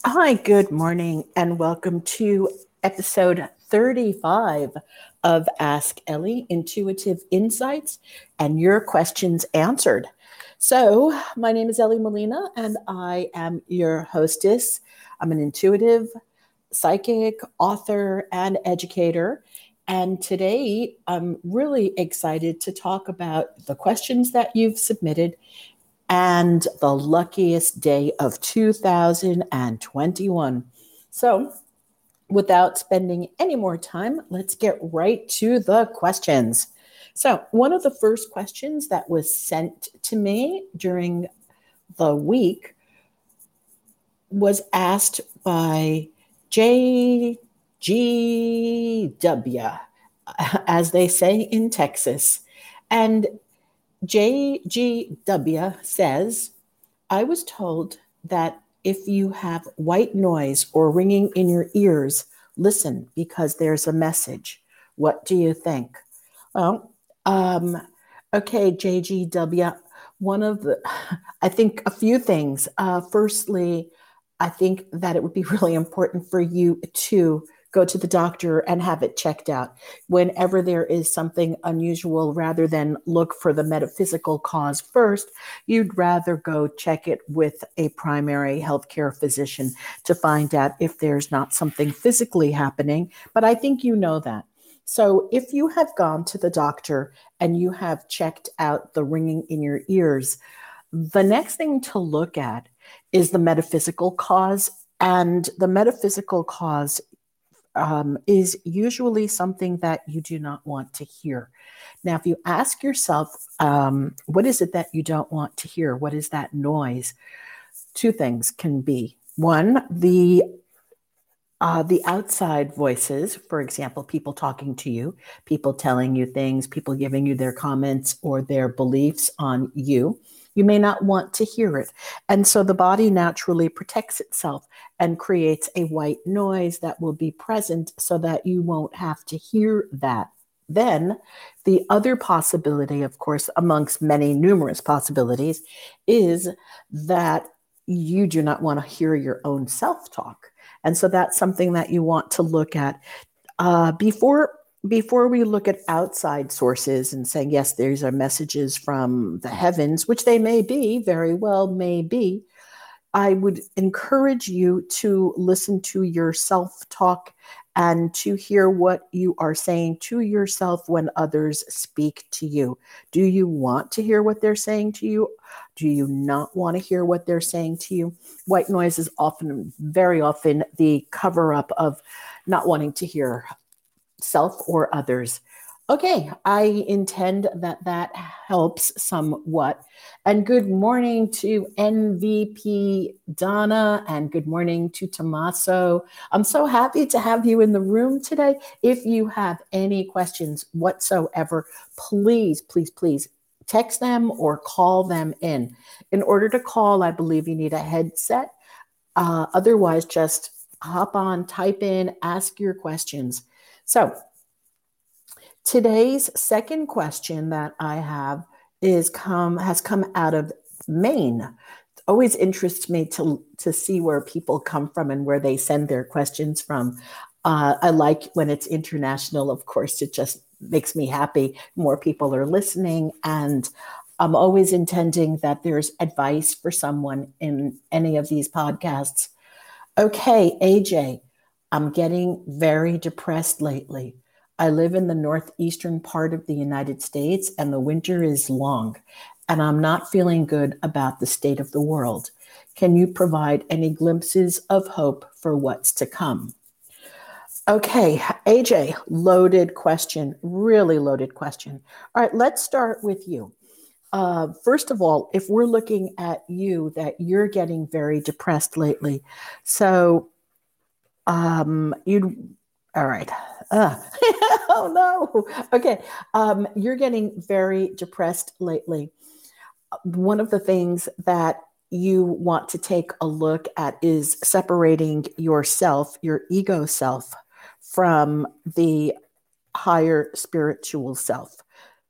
Hi, good morning, and welcome to episode 35 of Ask Ellie Intuitive Insights and Your Questions Answered. So, my name is Ellie Molina, and I am your hostess. I'm an intuitive, psychic, author, and educator. And today, I'm really excited to talk about the questions that you've submitted and the luckiest day of 2021. So, without spending any more time, let's get right to the questions. So, one of the first questions that was sent to me during the week was asked by JGW, as they say in Texas. And JGW says, I was told that if you have white noise or ringing in your ears, listen because there's a message. What do you think? Well, um, okay, JGW, one of the, I think a few things. Uh, firstly, I think that it would be really important for you to go to the doctor and have it checked out. Whenever there is something unusual, rather than look for the metaphysical cause first, you'd rather go check it with a primary healthcare physician to find out if there's not something physically happening. But I think you know that. So if you have gone to the doctor and you have checked out the ringing in your ears, the next thing to look at is the metaphysical cause. And the metaphysical cause um, is usually something that you do not want to hear. Now, if you ask yourself, um, what is it that you don't want to hear? What is that noise? Two things can be one, the uh, the outside voices, for example, people talking to you, people telling you things, people giving you their comments or their beliefs on you. You may not want to hear it. And so the body naturally protects itself and creates a white noise that will be present so that you won't have to hear that. Then, the other possibility, of course, amongst many numerous possibilities, is that you do not want to hear your own self talk. And so that's something that you want to look at uh, before before we look at outside sources and saying, yes, these are messages from the heavens, which they may be, very well may be, I would encourage you to listen to your self talk and to hear what you are saying to yourself when others speak to you. Do you want to hear what they're saying to you? Do you not want to hear what they're saying to you? White noise is often, very often, the cover up of not wanting to hear self or others. Okay, I intend that that helps somewhat. And good morning to MVP Donna, and good morning to Tommaso. I'm so happy to have you in the room today. If you have any questions whatsoever, please, please, please text them or call them in. In order to call, I believe you need a headset. Uh, otherwise, just hop on, type in, ask your questions. So, today's second question that I have is come has come out of Maine. It always interests me to to see where people come from and where they send their questions from. Uh, I like when it's international. Of course, it just makes me happy. More people are listening, and I'm always intending that there's advice for someone in any of these podcasts. Okay, AJ, I'm getting very depressed lately. I live in the northeastern part of the United States and the winter is long, and I'm not feeling good about the state of the world. Can you provide any glimpses of hope for what's to come? Okay, AJ, loaded question, really loaded question. All right, let's start with you. Uh, first of all, if we're looking at you, that you're getting very depressed lately. So um, you'd all right. Uh, oh no. Okay. Um, you're getting very depressed lately. One of the things that you want to take a look at is separating yourself, your ego self, from the higher spiritual self.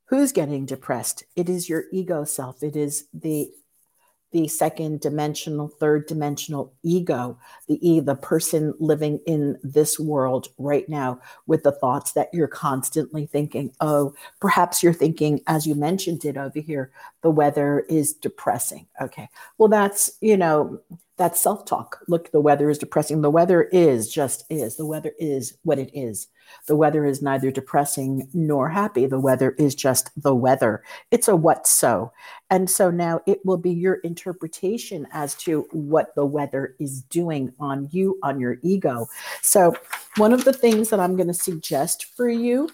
Who's getting depressed? It is your ego self. It is the the second dimensional, third dimensional ego, the E, the person living in this world right now with the thoughts that you're constantly thinking. Oh, perhaps you're thinking, as you mentioned it over here, the weather is depressing. Okay. Well, that's, you know, that's self talk. Look, the weather is depressing. The weather is just is. The weather is what it is. The weather is neither depressing nor happy. The weather is just the weather. It's a what so. And so now it will be your interpretation as to what the weather is doing on you, on your ego. So, one of the things that I'm going to suggest for you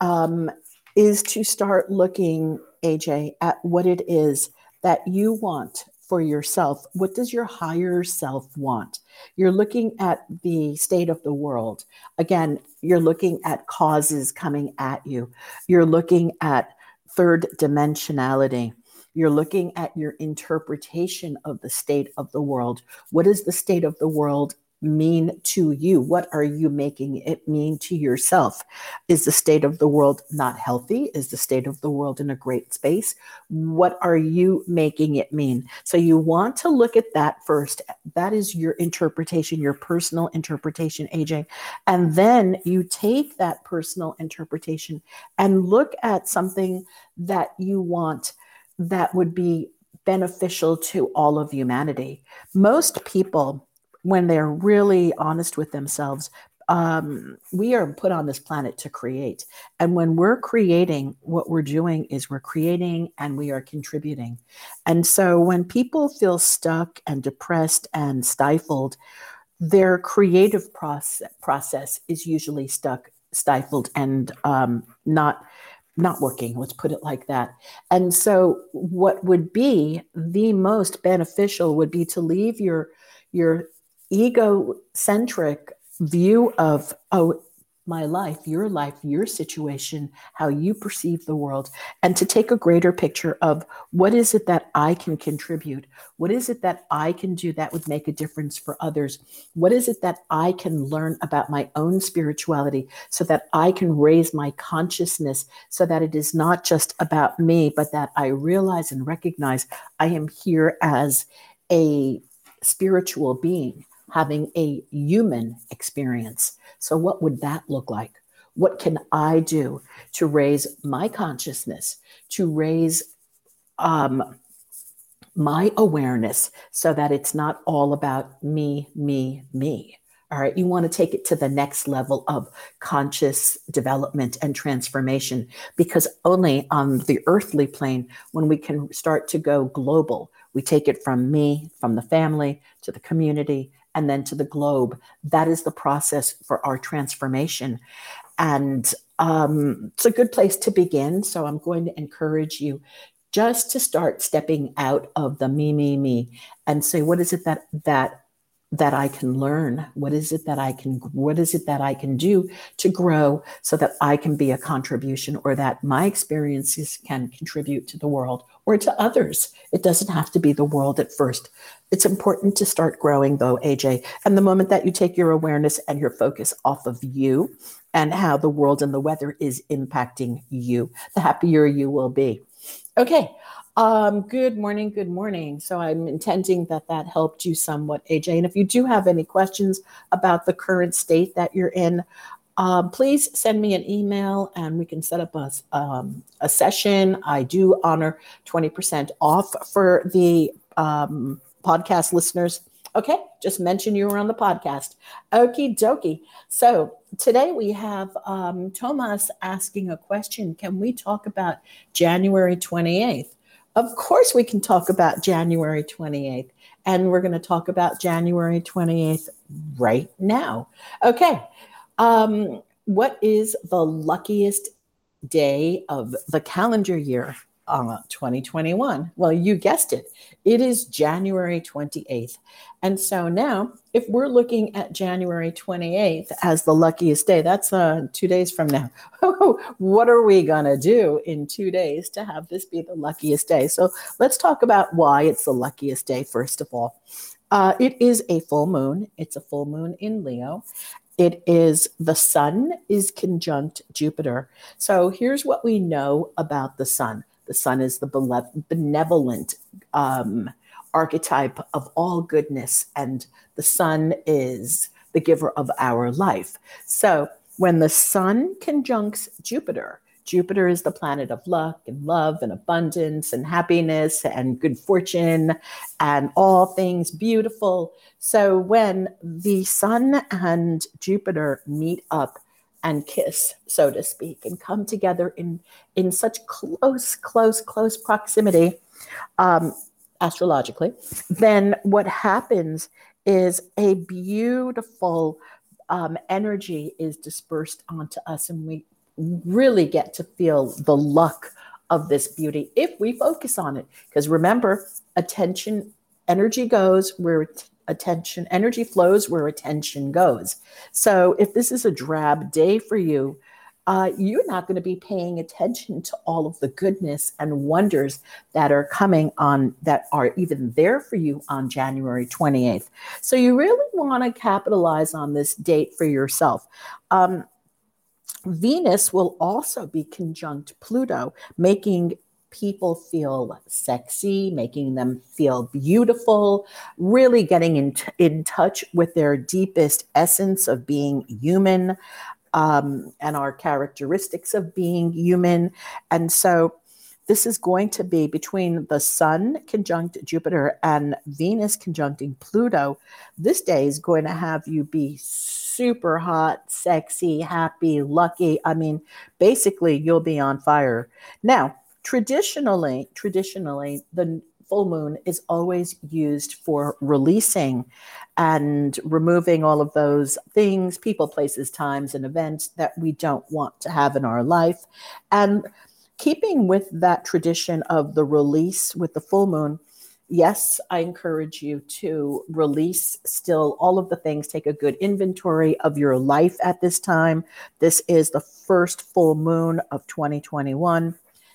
um, is to start looking, AJ, at what it is that you want for yourself. What does your higher self want? You're looking at the state of the world. Again, you're looking at causes coming at you. You're looking at third dimensionality. You're looking at your interpretation of the state of the world. What is the state of the world mean to you? What are you making it mean to yourself? Is the state of the world not healthy? Is the state of the world in a great space? What are you making it mean? So you want to look at that first. That is your interpretation, your personal interpretation, AJ. And then you take that personal interpretation and look at something that you want that would be beneficial to all of humanity. Most people when they're really honest with themselves, um, we are put on this planet to create. And when we're creating, what we're doing is we're creating and we are contributing. And so when people feel stuck and depressed and stifled, their creative process, process is usually stuck, stifled, and um, not not working let's put it like that and so what would be the most beneficial would be to leave your your egocentric view of, oh, my life, your life, your situation, how you perceive the world, and to take a greater picture of what is it that I can contribute? What is it that I can do that would make a difference for others? What is it that I can learn about my own spirituality so that I can raise my consciousness so that it is not just about me, but that I realize and recognize I am here as a spiritual being having a human experience. So, what would that look like? What can I do to raise my consciousness, to raise um, my awareness so that it's not all about me, me, me? All right, you want to take it to the next level of conscious development and transformation because only on the earthly plane, when we can start to go global, we take it from me, from the family to the community, and then to the globe. That is the process for our transformation. And um, it's a good place to begin. So I'm going to encourage you just to start stepping out of the me, me, me and say, what is it that that that I can learn? What is it that I can what is it that I can do to grow so that I can be a contribution or that my experiences can contribute to the world or to others? It doesn't have to be the world at first. It's important to start growing though, AJ. And the moment that you take your awareness and your focus off of you and how the world and the weather is impacting you, the happier you will be. Okay, um, good morning, good morning. So I'm intending that that helped you somewhat, AJ. And if you do have any questions about the current state that you're in, um, please send me an email and we can set up a, um, a session. I do honor 20% off for the um, podcast listeners. Okay, just mention you were on the podcast. Okie dokie. So today we have um, Thomas asking a question. Can we talk about January 28th? Of course, we can talk about January 28th, and we're going to talk about January 28th right now. Okay. Um, what is the luckiest day of the calendar year? Uh, 2021. Well, you guessed it. It is January 28th. And so now, if we're looking at January 28th as the luckiest day, that's uh, two days from now. what are we going to do in two days to have this be the luckiest day? So let's talk about why it's the luckiest day, first of all. Uh, it is a full moon. It's a full moon in Leo. It is the sun is conjunct Jupiter. So here's what we know about the sun the sun is the benevolent, um, archetype of all goodness, and the sun is the giver of our life. So when the sun conjuncts Jupiter, Jupiter is the planet of luck and love and abundance and happiness and good fortune and all things beautiful. So when the sun and Jupiter meet up and kiss, so to speak, and come together in, in such close, close, close proximity, um, astrologically, then what happens is a beautiful um, energy is dispersed onto us, and we really get to feel the luck of this beauty if we focus on it. Because remember, attention, energy goes where attention, energy flows where attention goes. So if this is a drab day for you, uh, you're not going to be paying attention to all of the goodness and wonders that are coming on that are even there for you on January 28th. So you really want to capitalize on this date for yourself. Um, Venus will also be conjunct Pluto, making people feel sexy, making them feel beautiful, really getting in, t- in touch with their deepest essence of being human um, and our characteristics of being human. And so this is going to be between the Sun conjunct Jupiter and Venus conjuncting Pluto. This day is going to have you be super hot, sexy, happy, lucky. I mean, basically, you'll be on fire. Now, traditionally, traditionally, the full moon is always used for releasing and removing all of those things, people, places, times, and events that we don't want to have in our life. And keeping with that tradition of the release with the full moon, yes, I encourage you to release still all of the things. Take a good inventory of your life at this time. This is the first full moon of 2021.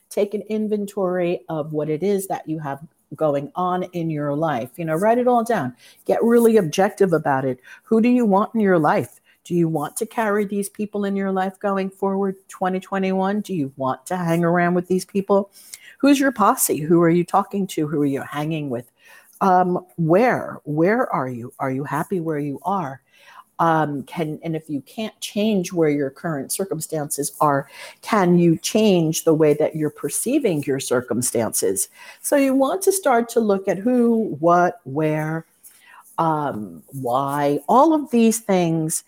Take an inventory of what it is that you have going on in your life. You know, write it all down. Get really objective about it. Who do you want in your life? Do you want to carry these people in your life going forward 2021? Do you want to hang around with these people? Who's your posse? Who are you talking to? Who are you hanging with? Um, where? Where are you? Are you happy where you are? Um, can and if you can't change where your current circumstances are can you change the way that you're perceiving your circumstances? So you want to start to look at who what where um, why all of these things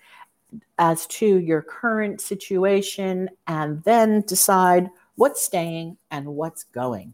as to your current situation and then decide what's staying and what's going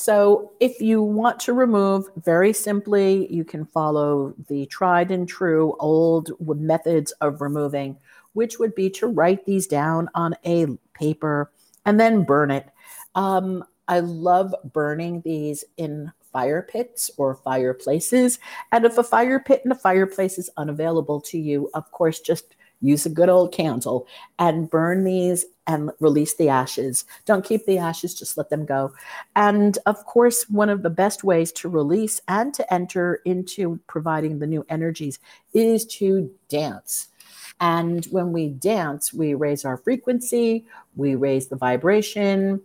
so, if you want to remove, very simply, you can follow the tried and true old methods of removing, which would be to write these down on a paper and then burn it. Um, I love burning these in fire pits or fireplaces. And if a fire pit and a fireplace is unavailable to you, of course, just use a good old candle and burn these and release the ashes. Don't keep the ashes, just let them go. And of course, one of the best ways to release and to enter into providing the new energies is to dance. And when we dance, we raise our frequency, we raise the vibration,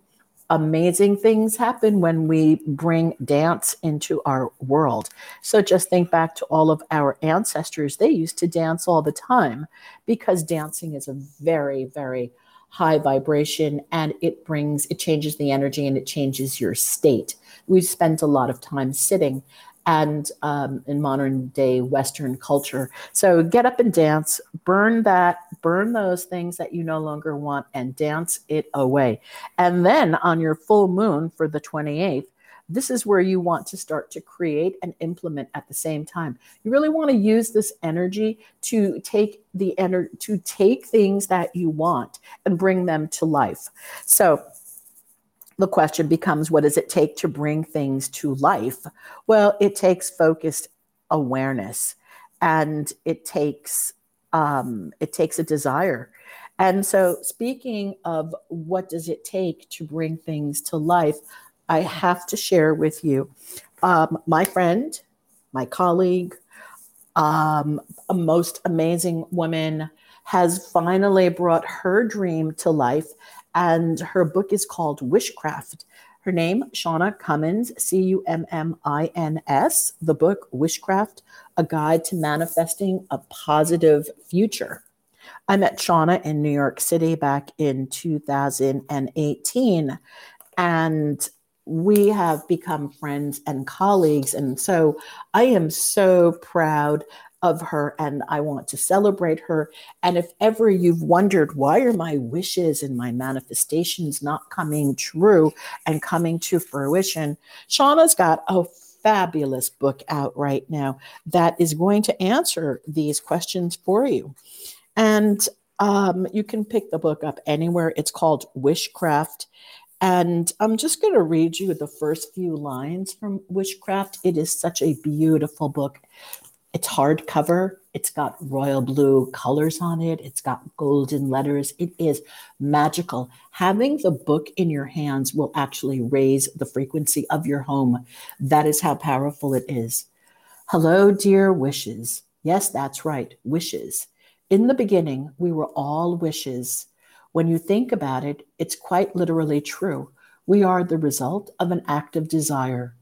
amazing things happen when we bring dance into our world. So just think back to all of our ancestors. They used to dance all the time because dancing is a very, very high vibration and it brings, it changes the energy and it changes your state. We've spent a lot of time sitting and um, in modern day Western culture. So get up and dance, burn that, burn those things that you no longer want, and dance it away. And then on your full moon for the 28th, this is where you want to start to create and implement at the same time. You really want to use this energy to take the energy to take things that you want and bring them to life. So the question becomes what does it take to bring things to life? Well, it takes focused awareness and it takes um, it takes a desire. And so speaking of what does it take to bring things to life, I have to share with you um, my friend, my colleague, um, a most amazing woman has finally brought her dream to life and her book is called Wishcraft. Her name, Shauna Cummins, C U M M I N S. The book, Wishcraft A Guide to Manifesting a Positive Future. I met Shauna in New York City back in 2018, and we have become friends and colleagues. And so I am so proud of her and I want to celebrate her. And if ever you've wondered, why are my wishes and my manifestations not coming true and coming to fruition? Shauna's got a fabulous book out right now that is going to answer these questions for you. And um, you can pick the book up anywhere. It's called Wishcraft. And I'm just going to read you the first few lines from Wishcraft. It is such a beautiful book. It's hardcover. It's got royal blue colors on it. It's got golden letters. It is magical. Having the book in your hands will actually raise the frequency of your home. That is how powerful it is. Hello, dear wishes. Yes, that's right, wishes. In the beginning, we were all wishes. When you think about it, it's quite literally true. We are the result of an act of desire.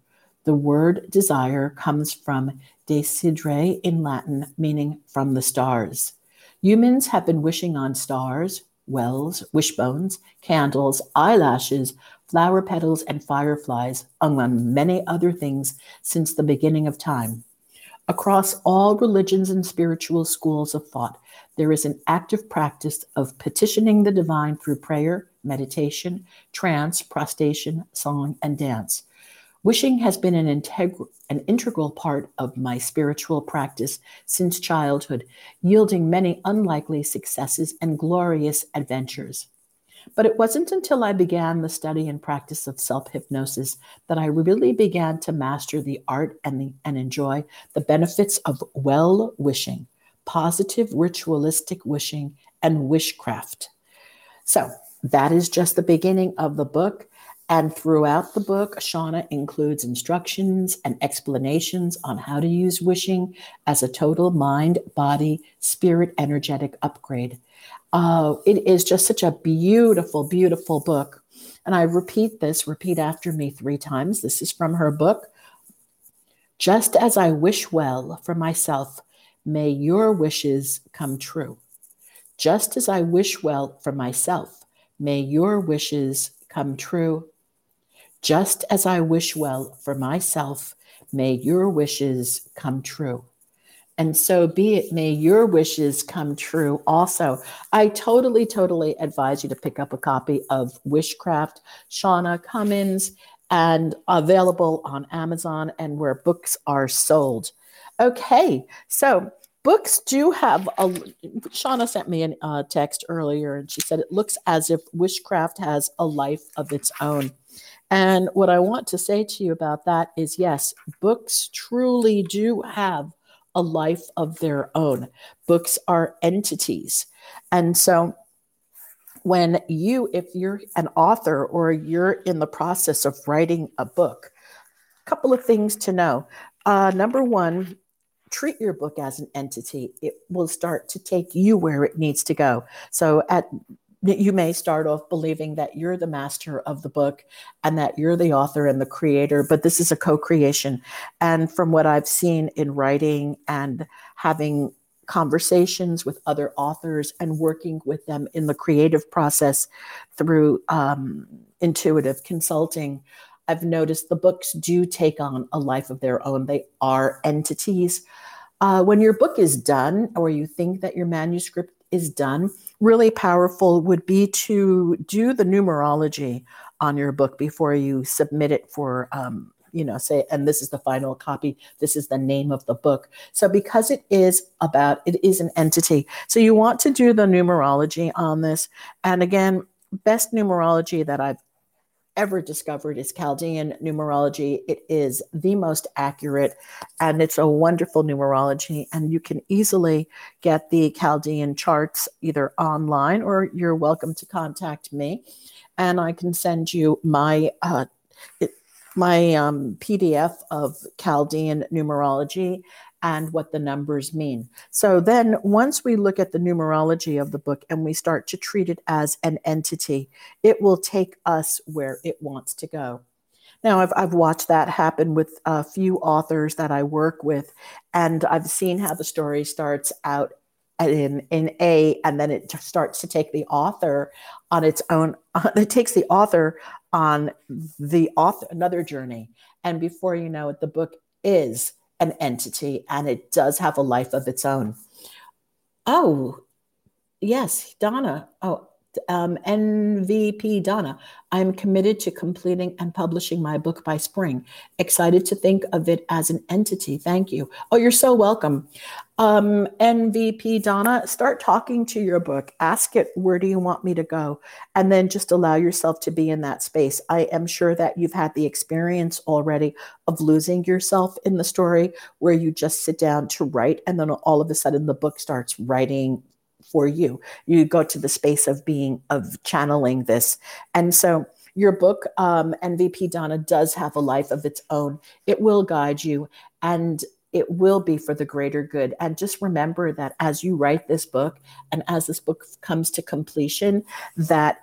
The word desire comes from decidere in Latin, meaning from the stars. Humans have been wishing on stars, wells, wishbones, candles, eyelashes, flower petals, and fireflies, among many other things, since the beginning of time. Across all religions and spiritual schools of thought, there is an active practice of petitioning the divine through prayer, meditation, trance, prostration, song, and dance. Wishing has been an, integ- an integral part of my spiritual practice since childhood, yielding many unlikely successes and glorious adventures. But it wasn't until I began the study and practice of self hypnosis that I really began to master the art and, the, and enjoy the benefits of well wishing, positive ritualistic wishing, and wishcraft. So that is just the beginning of the book. And throughout the book, Shauna includes instructions and explanations on how to use wishing as a total mind, body, spirit, energetic upgrade. Uh, it is just such a beautiful, beautiful book. And I repeat this, repeat after me three times. This is from her book. Just as I wish well for myself, may your wishes come true. Just as I wish well for myself, may your wishes come true just as I wish well for myself, may your wishes come true. And so be it, may your wishes come true also. I totally, totally advise you to pick up a copy of Wishcraft, Shauna Cummins, and available on Amazon and where books are sold. Okay, so books do have a. Shauna sent me a uh, text earlier and she said it looks as if Wishcraft has a life of its own. And what I want to say to you about that is yes, books truly do have a life of their own. Books are entities. And so when you, if you're an author or you're in the process of writing a book, a couple of things to know. Uh, number one, treat your book as an entity. It will start to take you where it needs to go. So at you may start off believing that you're the master of the book and that you're the author and the creator, but this is a co creation. And from what I've seen in writing and having conversations with other authors and working with them in the creative process through um, intuitive consulting, I've noticed the books do take on a life of their own. They are entities. Uh, when your book is done, or you think that your manuscript is done, really powerful would be to do the numerology on your book before you submit it for um, you know say and this is the final copy this is the name of the book. So because it is about it is an entity. So you want to do the numerology on this. And again best numerology that i've ever discovered is Chaldean numerology. It is the most accurate and it's a wonderful numerology. And you can easily get the Chaldean charts either online or you're welcome to contact me. And I can send you my uh, it, my um, PDF of Chaldean numerology and what the numbers mean. So then, once we look at the numerology of the book and we start to treat it as an entity, it will take us where it wants to go. Now, I've, I've watched that happen with a few authors that I work with, and I've seen how the story starts out in in A, and then it starts to take the author on its own. It takes the author on the author another journey, and before you know it, the book is an entity, and it does have a life of its own. Oh, yes, Donna. Oh, um, NVP Donna. I'm committed to completing and publishing my book by spring. Excited to think of it as an entity. Thank you. Oh, you're so welcome. Um, NVP Donna, start talking to your book. Ask it, where do you want me to go? And then just allow yourself to be in that space. I am sure that you've had the experience already of losing yourself in the story where you just sit down to write and then all of a sudden the book starts writing for you. You go to the space of being, of channeling this. And so your book, um, NVP Donna, does have a life of its own. It will guide you and it will be for the greater good. And just remember that as you write this book and as this book comes to completion, that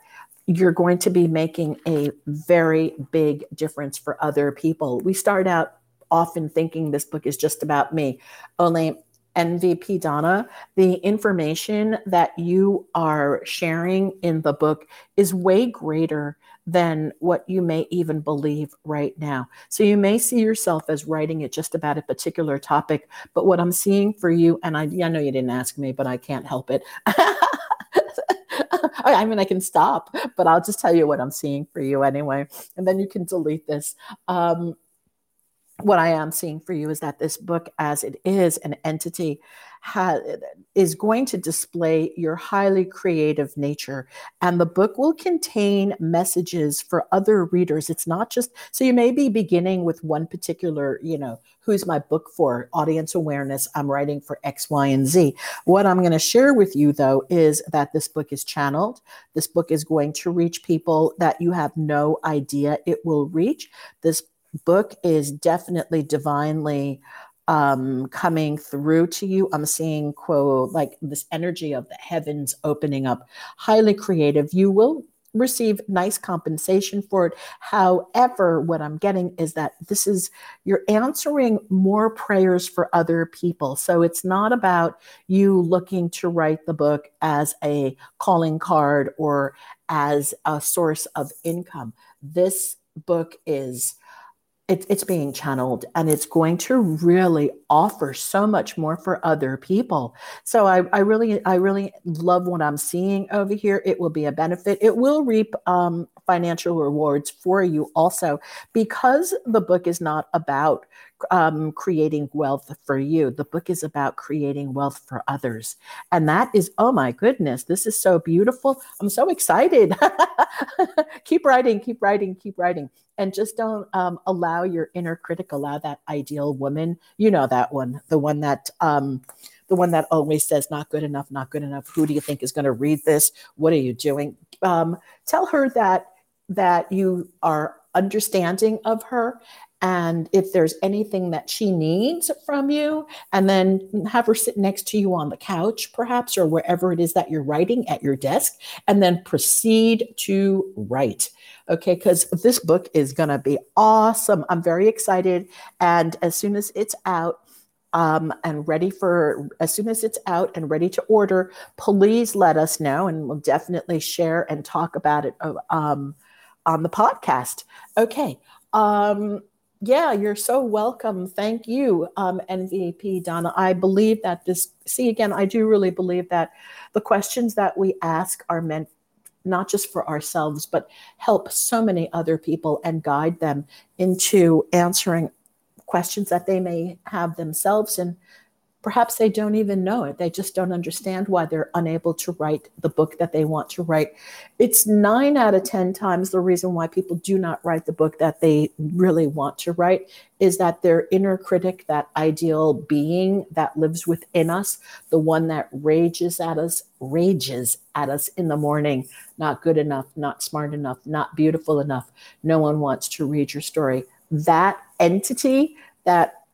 you're going to be making a very big difference for other people. We start out often thinking this book is just about me, only NVP Donna, the information that you are sharing in the book is way greater than what you may even believe right now. So you may see yourself as writing it just about a particular topic, but what I'm seeing for you, and I, I know you didn't ask me, but I can't help it. I mean, I can stop, but I'll just tell you what I'm seeing for you anyway, and then you can delete this. Um, what I am seeing for you is that this book, as it is an entity, ha- is going to display your highly creative nature. And the book will contain messages for other readers. It's not just, so you may be beginning with one particular, you know, who's my book for? Audience awareness. I'm writing for X, Y, and Z. What I'm going to share with you, though, is that this book is channeled. This book is going to reach people that you have no idea it will reach. This book is definitely divinely um, coming through to you. I'm seeing, quote, like this energy of the heavens opening up, highly creative. You will receive nice compensation for it. However, what I'm getting is that this is you're answering more prayers for other people. So it's not about you looking to write the book as a calling card or as a source of income. This book is it, it's being channeled and it's going to really offer so much more for other people. So I, I really i really love what i'm seeing over here. It will be a benefit. It will reap um, financial rewards for you also because the book is not about um, creating wealth for you. The book is about creating wealth for others. And that is, oh my goodness, this is so beautiful. I'm so excited. keep writing, keep writing, keep writing and just don't um, allow your inner critic allow that ideal woman you know that one the one that um, the one that always says not good enough not good enough who do you think is going to read this what are you doing um, tell her that that you are understanding of her and if there's anything that she needs from you, and then have her sit next to you on the couch, perhaps, or wherever it is that you're writing at your desk, and then proceed to write. Okay, because this book is going to be awesome. I'm very excited. And as soon as it's out, um, and ready for as soon as it's out and ready to order, please let us know, and we'll definitely share and talk about it uh, um, on the podcast. Okay. Um, yeah, you're so welcome. Thank you, um, Donna. I believe that this, see, again, I do really believe that the questions that we ask are meant not just for ourselves, but help so many other people and guide them into answering questions that they may have themselves and Perhaps they don't even know it. They just don't understand why they're unable to write the book that they want to write. It's nine out of 10 times the reason why people do not write the book that they really want to write is that their inner critic, that ideal being that lives within us, the one that rages at us, rages at us in the morning, not good enough, not smart enough, not beautiful enough. No one wants to read your story. That entity that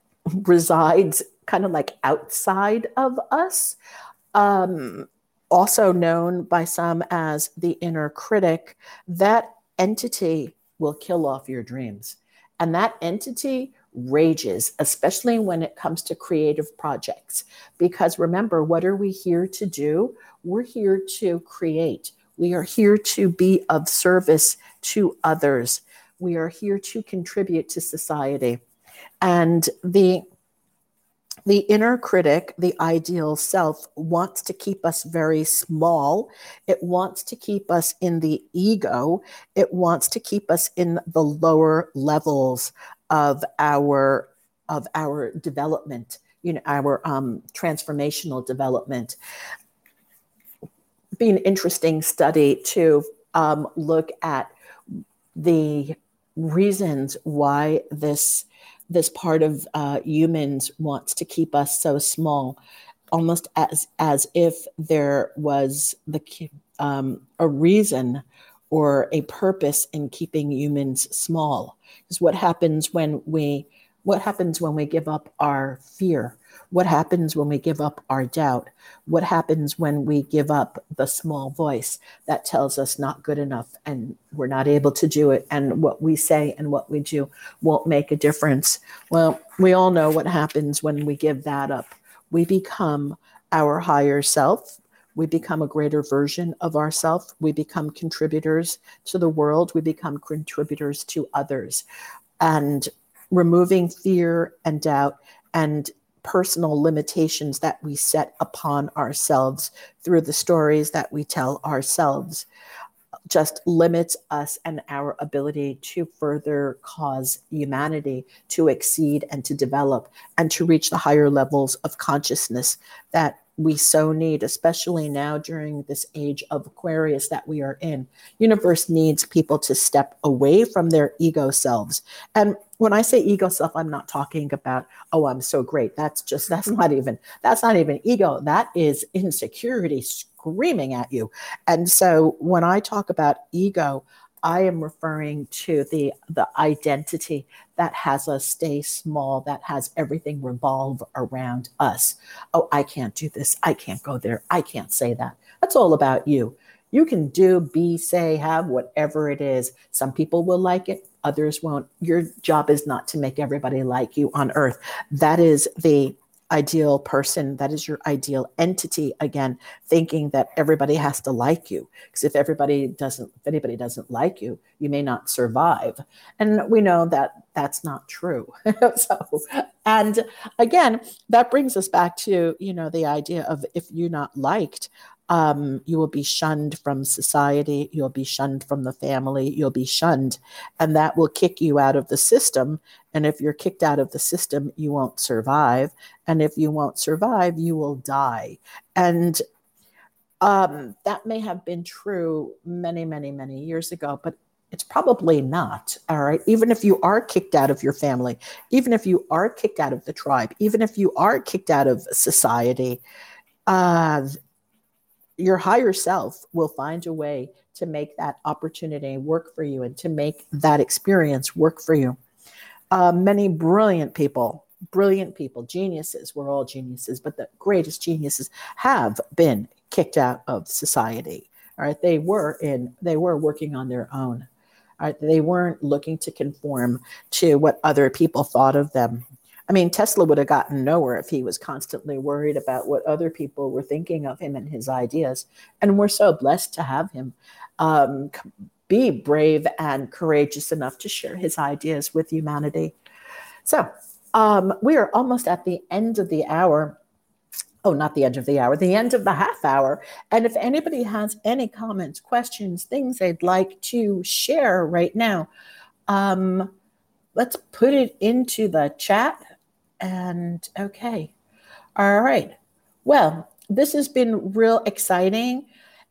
resides kind of like outside of us, um, also known by some as the inner critic, that entity will kill off your dreams. And that entity rages, especially when it comes to creative projects. Because remember, what are we here to do? We're here to create. We are here to be of service to others. We are here to contribute to society. And the the inner critic, the ideal self, wants to keep us very small. It wants to keep us in the ego. It wants to keep us in the lower levels of our of our development, you know, our um, transformational development. Be an interesting study to um, look at the reasons why this this part of uh, humans wants to keep us so small, almost as as if there was the um, a reason or a purpose in keeping humans small. Is what happens when we what happens when we give up our fear? What happens when we give up our doubt? What happens when we give up the small voice that tells us not good enough and we're not able to do it? And what we say and what we do won't make a difference. Well, we all know what happens when we give that up. We become our higher self. We become a greater version of ourself. We become contributors to the world. We become contributors to others. And removing fear and doubt and personal limitations that we set upon ourselves through the stories that we tell ourselves just limits us and our ability to further cause humanity to exceed and to develop and to reach the higher levels of consciousness that we so need, especially now during this age of Aquarius that we are in. Universe needs people to step away from their ego selves. And when I say ego self, I'm not talking about, oh, I'm so great. That's just, that's not even, that's not even ego. That is insecurity screaming at you. And so when I talk about ego, I am referring to the the identity that has us stay small, that has everything revolve around us. Oh, I can't do this. I can't go there. I can't say that. That's all about you. You can do, be, say, have whatever it is. Some people will like it, others won't. Your job is not to make everybody like you on earth. That is the ideal person that is your ideal entity again thinking that everybody has to like you because if everybody doesn't if anybody doesn't like you you may not survive. And we know that that's not true. So and again that brings us back to you know the idea of if you're not liked um, you will be shunned from society, you'll be shunned from the family, you'll be shunned, and that will kick you out of the system. And if you're kicked out of the system, you won't survive. And if you won't survive, you will die. And um, that may have been true many, many, many years ago, but it's probably not. All right. Even if you are kicked out of your family, even if you are kicked out of the tribe, even if you are kicked out of society, uh, your higher self will find a way to make that opportunity work for you and to make that experience work for you. Uh, many brilliant people, brilliant people, geniuses, we're all geniuses, but the greatest geniuses have been kicked out of society. All right, they were in, they were working on their own. All right, they weren't looking to conform to what other people thought of them. I mean, Tesla would have gotten nowhere if he was constantly worried about what other people were thinking of him and his ideas. And we're so blessed to have him um, be brave and courageous enough to share his ideas with humanity. So um, we are almost at the end of the hour. Oh, not the end of the hour, the end of the half hour. And if anybody has any comments, questions, things they'd like to share right now, um, let's put it into the chat and okay. All right. Well, this has been real exciting.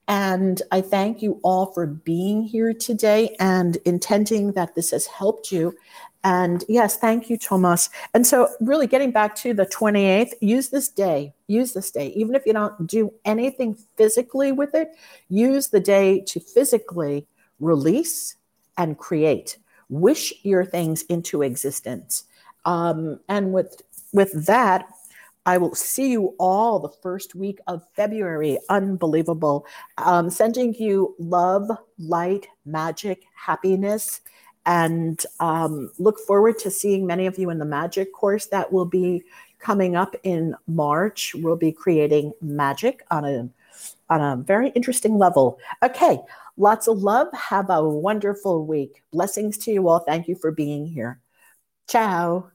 And I thank you all for being here today and intending that this has helped you. And yes, thank you, Thomas. And so, really getting back to the 28th, use this day. Use this day. Even if you don't do anything physically with it, use the day to physically release and create. Wish your things into existence. Um, and with with that, I will see you all the first week of February. Unbelievable. Um, sending you love, light, magic, happiness, and um, look forward to seeing many of you in the magic course that will be coming up in March. We'll be creating magic on a on a very interesting level. Okay, lots of love. Have a wonderful week. Blessings to you all. Thank you for being here. Ciao.